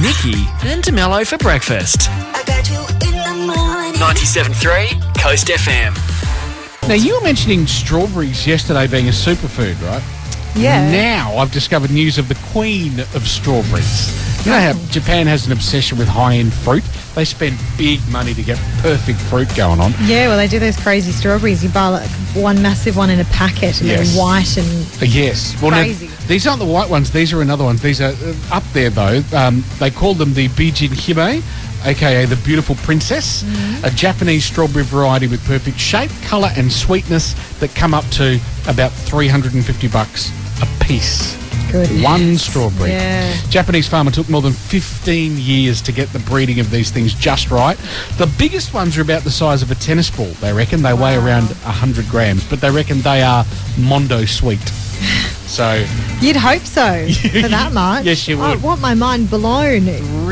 Nikki and DeMello for breakfast. I got you in the morning. 97.3 Coast FM. Now, you were mentioning strawberries yesterday being a superfood, right? Yeah. Now I've discovered news of the queen of strawberries. You know how Japan has an obsession with high end fruit? They spend big money to get perfect fruit going on. Yeah, well, they do those crazy strawberries. You buy like one massive one in a packet and Yes. they're white and Uh, Yes. Well, now, these aren't the white ones. These are another ones. These are uh, up there, though. Um, they call them the Bijin Hime, aka the Beautiful Princess, Mm-hmm. a Japanese strawberry variety with perfect shape, colour, and sweetness that come up to about 350 bucks a piece. Goodness. One strawberry. Yeah. Japanese farmer took more than 15 years to get the breeding of these things just right. The biggest ones are about the size of a tennis ball, they reckon. They weigh around 100 grams, but they reckon they are Mondo sweet. So, You'd hope so for that much. Yes, you would. I want my mind blown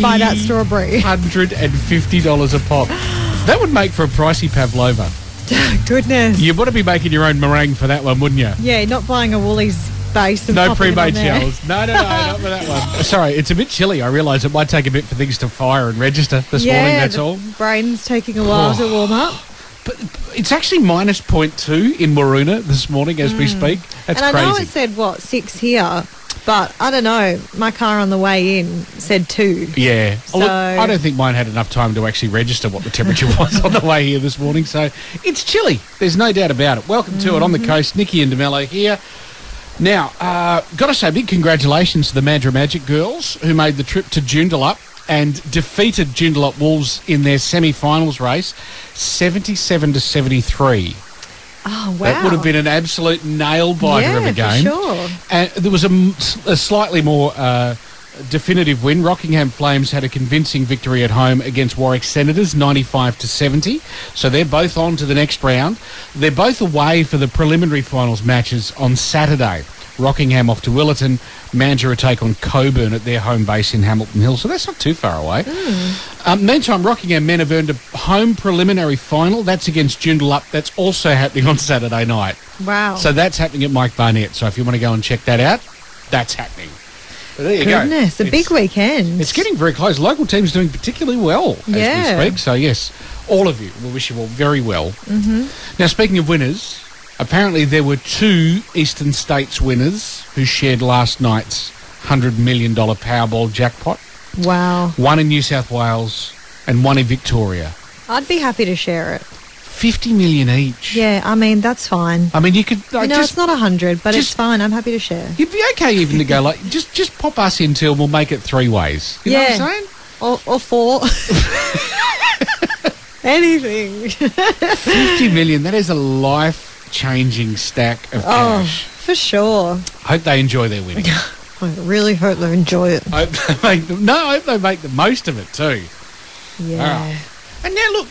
by that strawberry. $150 a pop. That would make for a pricey pavlova. Goodness. You would better be making your own meringue for that one, wouldn't you? Yeah, not buying a Woolies base and No popping it on pre-made shells. No, no, no, not for that one. Sorry, it's a bit chilly. I realise it might take a bit for things to fire and register this yeah, morning, that's all. brain's taking a while to warm up. But it's actually minus point two in Waroona this morning as we speak. That's Mm. and I know crazy. it said what six here, but I don't know. My car on the way in said two. yeah. Oh, look, So- I don't think mine had enough time to actually register what the temperature was on the way here this morning. So it's chilly. There's no doubt about it. Welcome to it on the Mm-hmm. coast. Nikki and DeMello here. Now, uh, got to say, big congratulations to the Mandurah Magic girls who made the trip to Joondalup and defeated Joondalup Wolves in their semi-finals race, 77 to 73. Oh wow, That would have been an absolute nail biter yeah, of a for game. sure. And there was a slightly more uh, definitive win. Rockingham Flames had a convincing victory at home against Warwick Senators, 95 to 70. So they're both on to the next round. They're both away for the preliminary finals matches on Saturday. Rockingham off to Willetton, Mandurah take on Cockburn at their home base in Hamilton Hill, so that's not too far away. Um, meantime, Rockingham men have earned a home preliminary final. That's against Joondalup. That's also happening on Saturday night. Wow. So that's happening at Mike Barnett. So if you want to go and check that out, that's happening. But there you go. Goodness, a It's- big weekend. It's getting very close. Local teams doing particularly well as Yeah. we speak. So yes, all of you, we wish you all very well. Mm-hmm. Now, speaking of winners, apparently there were two Eastern States winners who shared last night's hundred million dollar Powerball jackpot. wow. One in New South Wales and one in Victoria. I'd be happy to share it. Fifty million each. Yeah, I mean that's fine. I mean, you could You like, know, just it's not a hundred, but it's fine. I'm happy to share. You'd be okay even to go like just just pop us into and we'll make it three ways. You know Yeah. what I'm saying? Or, or four. Anything. Fifty million, that is a life changing stack of Oh, cash. for sure. I hope they enjoy their winning. I really hope they enjoy it. I hope they make the, no, I hope they make the most of it too. Yeah. And now look,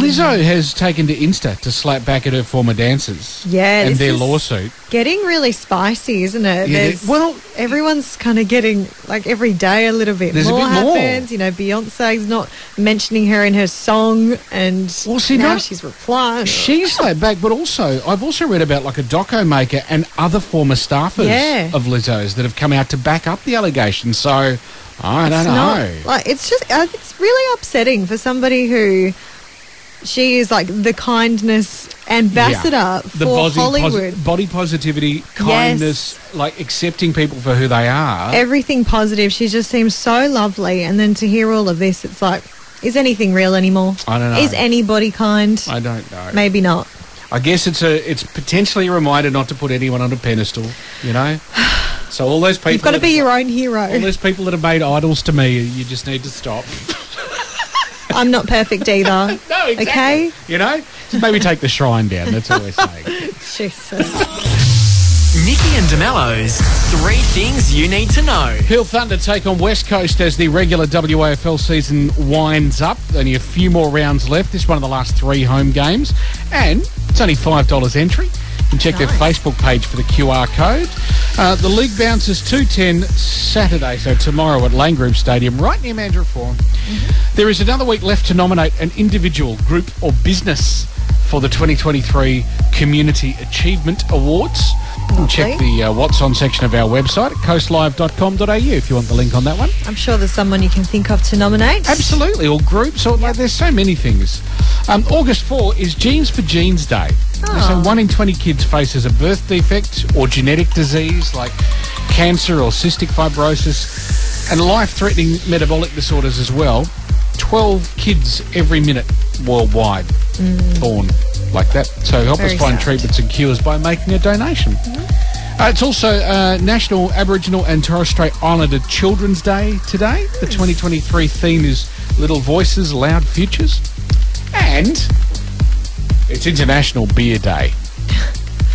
Lizzo has taken to Insta to slap back at her former dancers. Yeah, And their lawsuit. Getting really spicy, isn't it? Yeah, There's- well- everyone's kind of getting like every day a little bit There's a more bit more. happens. You know, Beyonce's not mentioning her in her song, and Well, see, now not- she's replying. She's slapped back, but also I've also read about like a doco maker and other former staffers Yeah. of Lizzo's that have come out to back up the allegations. So I don't know. not like it's just uh, it's really upsetting for somebody who she is like the kindness ambassador Yeah. for body, posi- Hollywood. body positivity, kindness, like accepting people for who they are. Everything positive. She just seems so lovely, and then to hear all of this, it's like, is anything real anymore? I don't know. Is anybody kind? I don't know. Maybe not. I guess it's a it's potentially a reminder not to put anyone on a pedestal. You know. So all those people You've got to be your own hero. all those people that have made idols to me, you just need to stop. I'm not perfect either. No, exactly. Okay? You know, just maybe take the shrine down. That's all we're saying. Jesus. Nikki and DeMello's Three Things You Need to Know. Peel Thunder take on West Coast as the regular WAFL season winds up. Only a few more rounds left. This is one of the last three home games. And it's only $5 entry. You can check their Facebook page for the QR code. Uh, the league bounces 210 Saturday, so tomorrow at Lane Group Stadium, right near Mandurah Forum. There is another week left to nominate an individual, group, or business for the 2023 Community Achievement Awards. And Check the uh, What's On section of our website at coastlive.com.au if you want the link on that one. I'm sure there's someone you can think of to nominate. Absolutely, or groups, or like, there's so many things. Um, August 4 is Jeans for Genes Day. Oh. So one in 20 kids faces a birth defect or genetic disease like cancer or cystic fibrosis and life-threatening metabolic disorders as well. 12 kids every minute worldwide born like that. So help Mm. Very us find sad. treatments and cures by making a donation. Uh, it's also uh, National Aboriginal and Torres Strait Islander Children's Day today. The 2023 theme is Little Voices, Loud Futures. And it's International Beer Day.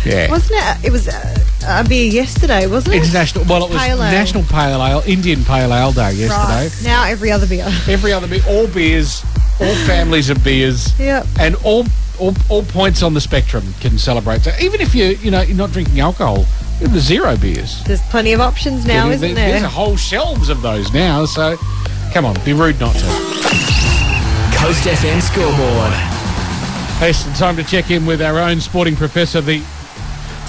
Yeah. Wasn't it? It was uh, a beer yesterday, wasn't it? International, well, it was Pale ale. National Pale Ale, Indian Pale Ale Day yesterday. Right. Now every other beer. Every other beer, all beers, all families of beers, Yep. and all, all all points on the spectrum can celebrate. So even if you you know you're not drinking alcohol, the zero beers. There's plenty of options now, There- isn't there- there? There's whole shelves of those now. So come on, be rude not to. Coast FM scoreboard. Hey, it's time to check in with our own sporting professor, the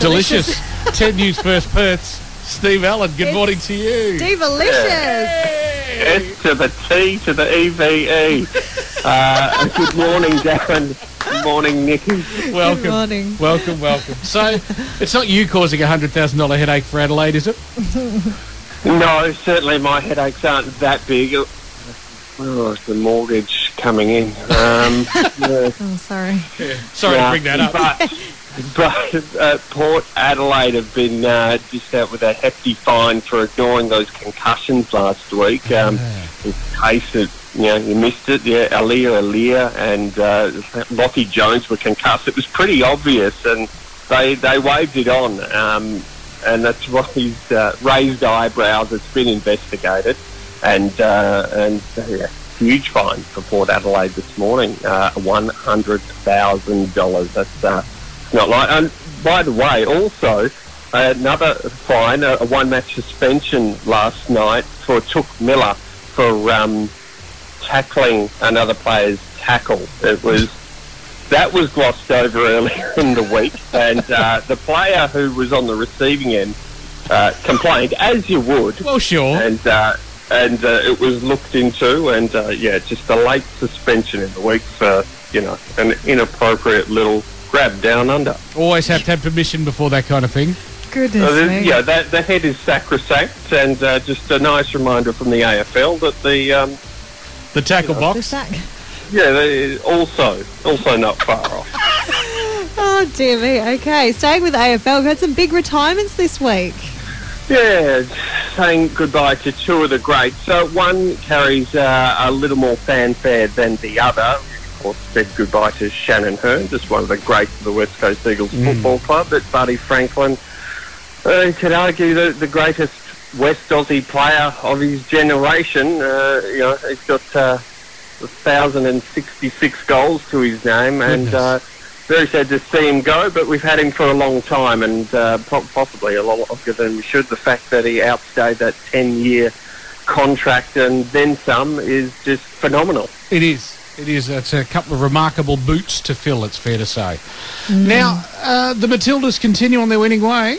delicious, Delicious. 10 News First Perths, Steve Allen. Good It's morning to you. Steve Delicious. Hey. S to the T to the EVE. Uh, good morning, Darren. Good morning, Nikki. Welcome. Good morning. Welcome, welcome. So, it's not you causing a $100,000 headache for Adelaide, is it? No, certainly my headaches aren't that big. Oh, it's the mortgage coming in. Um, yeah, Oh, sorry. Sorry yeah, to bring that up. But, but uh, Port Adelaide have been uh, dished out with a hefty fine for ignoring those concussions last week. Um, in case that you know you missed it, yeah, Aliir Aliir and uh, Lachie Jones were concussed. It was pretty obvious, and they they waved it on, um, and that's why he's uh, raised eyebrows. It's been investigated, and uh, and uh, yeah, huge fine for Port Adelaide this morning, uh, one hundred thousand dollars. That's uh, not like. And by the way, also another fine, a, a one-match suspension last night for Touk Miller for um, tackling another player's tackle. It was that was glossed over earlier in the week, and uh, the player who was on the receiving end uh, complained, as you would, Well, sure. and uh, and uh, it was looked into, and uh, yeah, just a late suspension in the week for you know an inappropriate little grab down under. Always have to have permission before that kind of thing. Goodness Uh, me. yeah, that, the head is sacrosanct, and uh, just a nice reminder from the AFL that the um, The tackle The box. sack. yeah, they also also not far off. Oh dear me. Okay, staying with AFL, we've had some big retirements this week. Yeah, saying goodbye to two of the greats. So one carries uh, a little more fanfare than the other. Of course, said goodbye to Shannon Hurn, just one of the greats of the West Coast Eagles Football Club. But Buddy Franklin, uh, you could argue the, the greatest West Aussie player of his generation. Uh, you know, he's got uh, 1,066 goals to his name, and Goodness. uh, very sad to see him go. But we've had him for a long time, and uh, possibly a lot longer than we should. The fact that he outstayed that 10-year contract and then some is just phenomenal. It is. It is. It's a couple of remarkable boots to fill, it's fair to say. Now, uh, the Matildas continue on their winning way.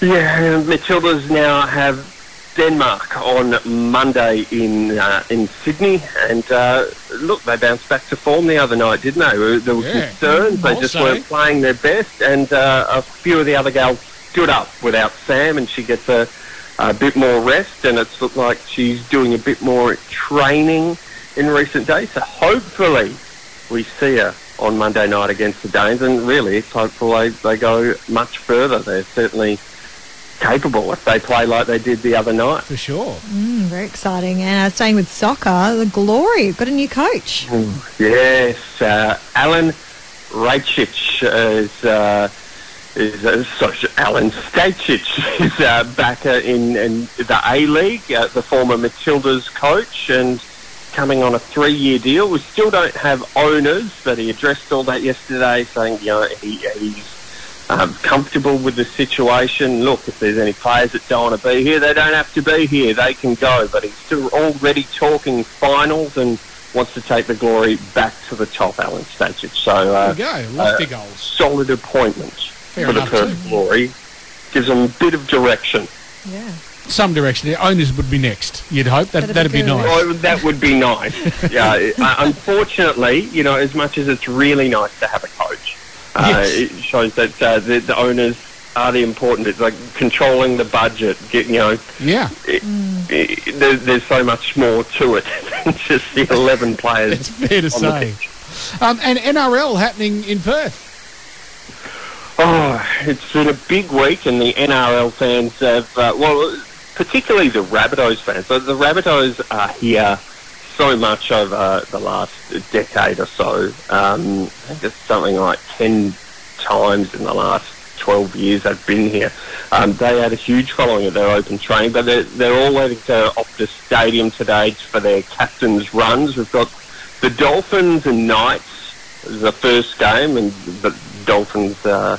Yeah, Matildas now have Denmark on Monday in uh, in Sydney, and uh, look, they bounced back to form the other night, didn't they? There were Yeah, concerns; they just say. weren't playing their best, and uh, a few of the other girls stood up without Sam, and she gets a, a bit more rest, and it's looked like she's doing a bit more training in recent days. So hopefully, we see her on Monday night against the Danes, and really, it's hopeful they, they go much further. They're certainly capable if they play like they did the other night. For sure. Mm, very exciting. And uh, staying with soccer, the Glory got a new coach. Yes, uh, Alan Rajcic is. Uh, is uh, sorry, Alen Stajcic is uh, back uh, in, in the A League, uh, the former Matildas coach, and coming on a three-year deal. We still don't have owners, but he addressed all that yesterday, saying you know he, he's um, comfortable with the situation. Look, if there's any players that don't want to be here, they don't have to be here. They can go. But he's still already talking finals and wants to take the glory back to the top, Alen Stajcic. So uh, There you go. Lofty goals. solid appointment. Fair for the enough, Perth too. Glory. Gives them a bit of direction. Yeah. Some direction. The owners would be next. You'd hope that That'd that'd be be nice. Oh, that would be nice. yeah. uh, unfortunately, you know, as much as it's really nice to have a coach, uh, Yes. it shows that uh, the, the owners are the important. It's like controlling the budget. Get you know, Yeah, it, it, there, there's so much more to it than just the eleven players. it's fair to say. Um, and NRL happening in Perth. Oh, it's been a big week, and the NRL fans have, uh, well, particularly the Rabbitohs fans. So the Rabbitohs are here so much over the last decade or so. Um, I think it's something like 10 times in the last 12 years they've been here. Um, they had a huge following at their open training, but they're, they're all waiting to Optus Stadium today for their captain's runs. We've got the Dolphins and Knights the first game, and the Dolphins uh,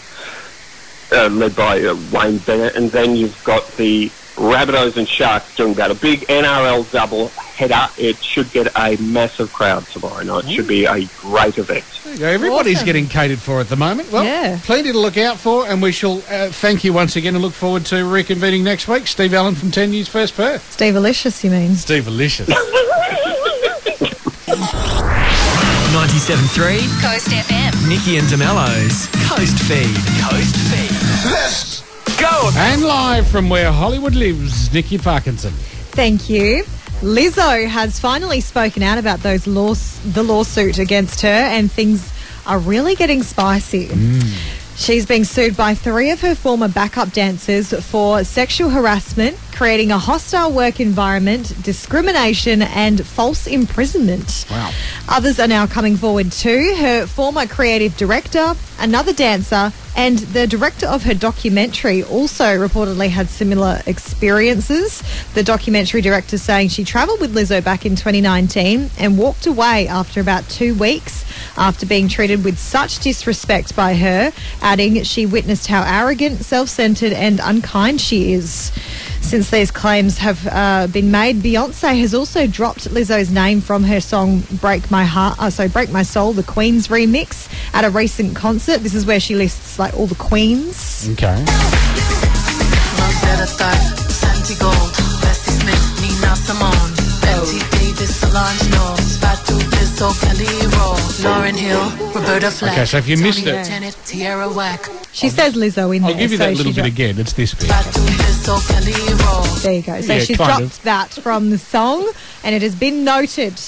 uh, led by uh, Wayne Bennett, and then you've got the Rabbitohs and Sharks doing that. A big NRL double header. It should get a massive crowd tomorrow night. It should be a great event. There you go. Everybody's Awesome. getting catered for at the moment. Well, Yeah. plenty to look out for, and we shall uh, thank you once again and look forward to reconvening next week. Steve Allen from 10 News First Perth. Steve Alicious, you mean? Steve Alicious. 97.3 Coast FM. Nikki and DeMello's Coast Feed. Coast Feed. Let's go. and live from where Hollywood lives, Nikki Parkinson. Thank you. Lizzo has finally spoken out about those laws, the lawsuit against her, and things are really getting spicy. Mm. She's being sued by three of her former backup dancers for sexual harassment, creating a hostile work environment, discrimination, and false imprisonment. Wow. Others are now coming forward too. Her former creative director, another dancer, and the director of her documentary also reportedly had similar experiences. The documentary director saying she travelled with Lizzo back in 2019 and walked away after about two weeks after being treated with such disrespect by her, adding she witnessed how arrogant, self centered, and unkind she is. Since these claims have uh, been made, Beyonce has also dropped Lizzo's name from her song "Break My Heart," uh, so "Break My Soul," the Queen's remix at a recent concert. This is where she lists like all the queens. Okay. Rosetta Gold, Bessie Smith, Nina Simone, Betty Davis, Solange Knowles, Lauryn Hill, Roberta Flack. Okay, so if you missed it- Janet, Tierra Whack, She says Lizzo in I'll there. give you so that little bit dro- again. It's this bit. Fatu Lizzo, Kelly Roll. There you go. So Yeah, she's dropped of. that from the song, and it has been noted.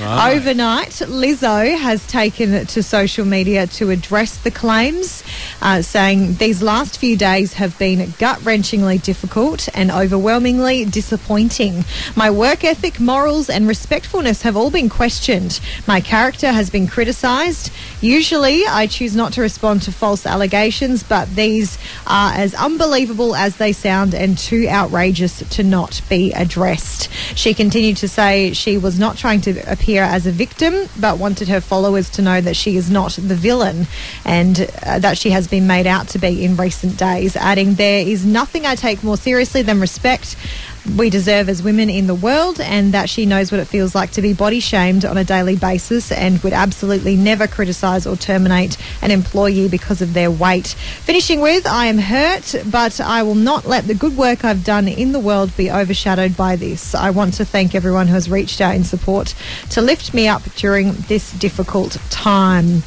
Right. Overnight, Lizzo has taken to social media to address the claims, uh, saying these last few days have been gut wrenchingly difficult and overwhelmingly disappointing. My work ethic, morals, and respectfulness have all been questioned. My character has been criticised. Usually, I choose not to respond to false allegations, but these are as unbelievable as they sound and too outrageous to not be addressed. She continued to say she was not trying to appear as a victim, but wanted her followers to know that she is not the villain and uh, that she has been made out to be in recent days, adding, There is nothing I take more seriously than respect we deserve as women in the world, and that she knows what it feels like to be body shamed on a daily basis and would absolutely never criticise or terminate an employee because of their weight. Finishing with, I am hurt, but I will not let the good work I've done in the world be overshadowed by this. I want to thank everyone who has reached out in support to lift me up during this difficult time.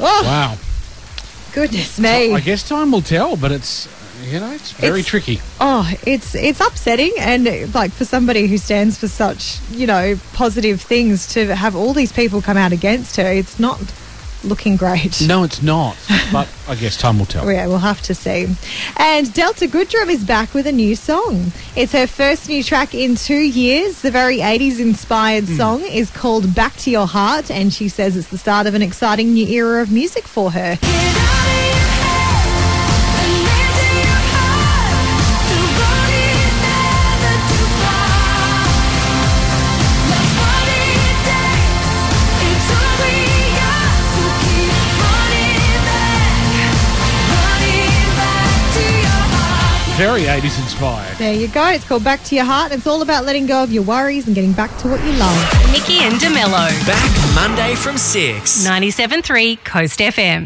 Oh, Wow. goodness me. I guess time will tell, but it's, you know, it's very It's- tricky. Oh, it's it's upsetting, and like for somebody who stands for such you know positive things to have all these people come out against her, it's not looking great. No, it's not. But I guess time will tell. Yeah, we'll have to see. And Delta Goodrem is back with a new song. It's her first new track in two years. The very 80s inspired hmm. song is called Back to Your Heart, and she says it's the start of an exciting new era of music for her. Very 80s inspired. There you go. It's called Back to Your Heart. It's all about letting go of your worries and getting back to what you love. Nikki and DeMello. Back Monday from 6. 97.3 Coast FM.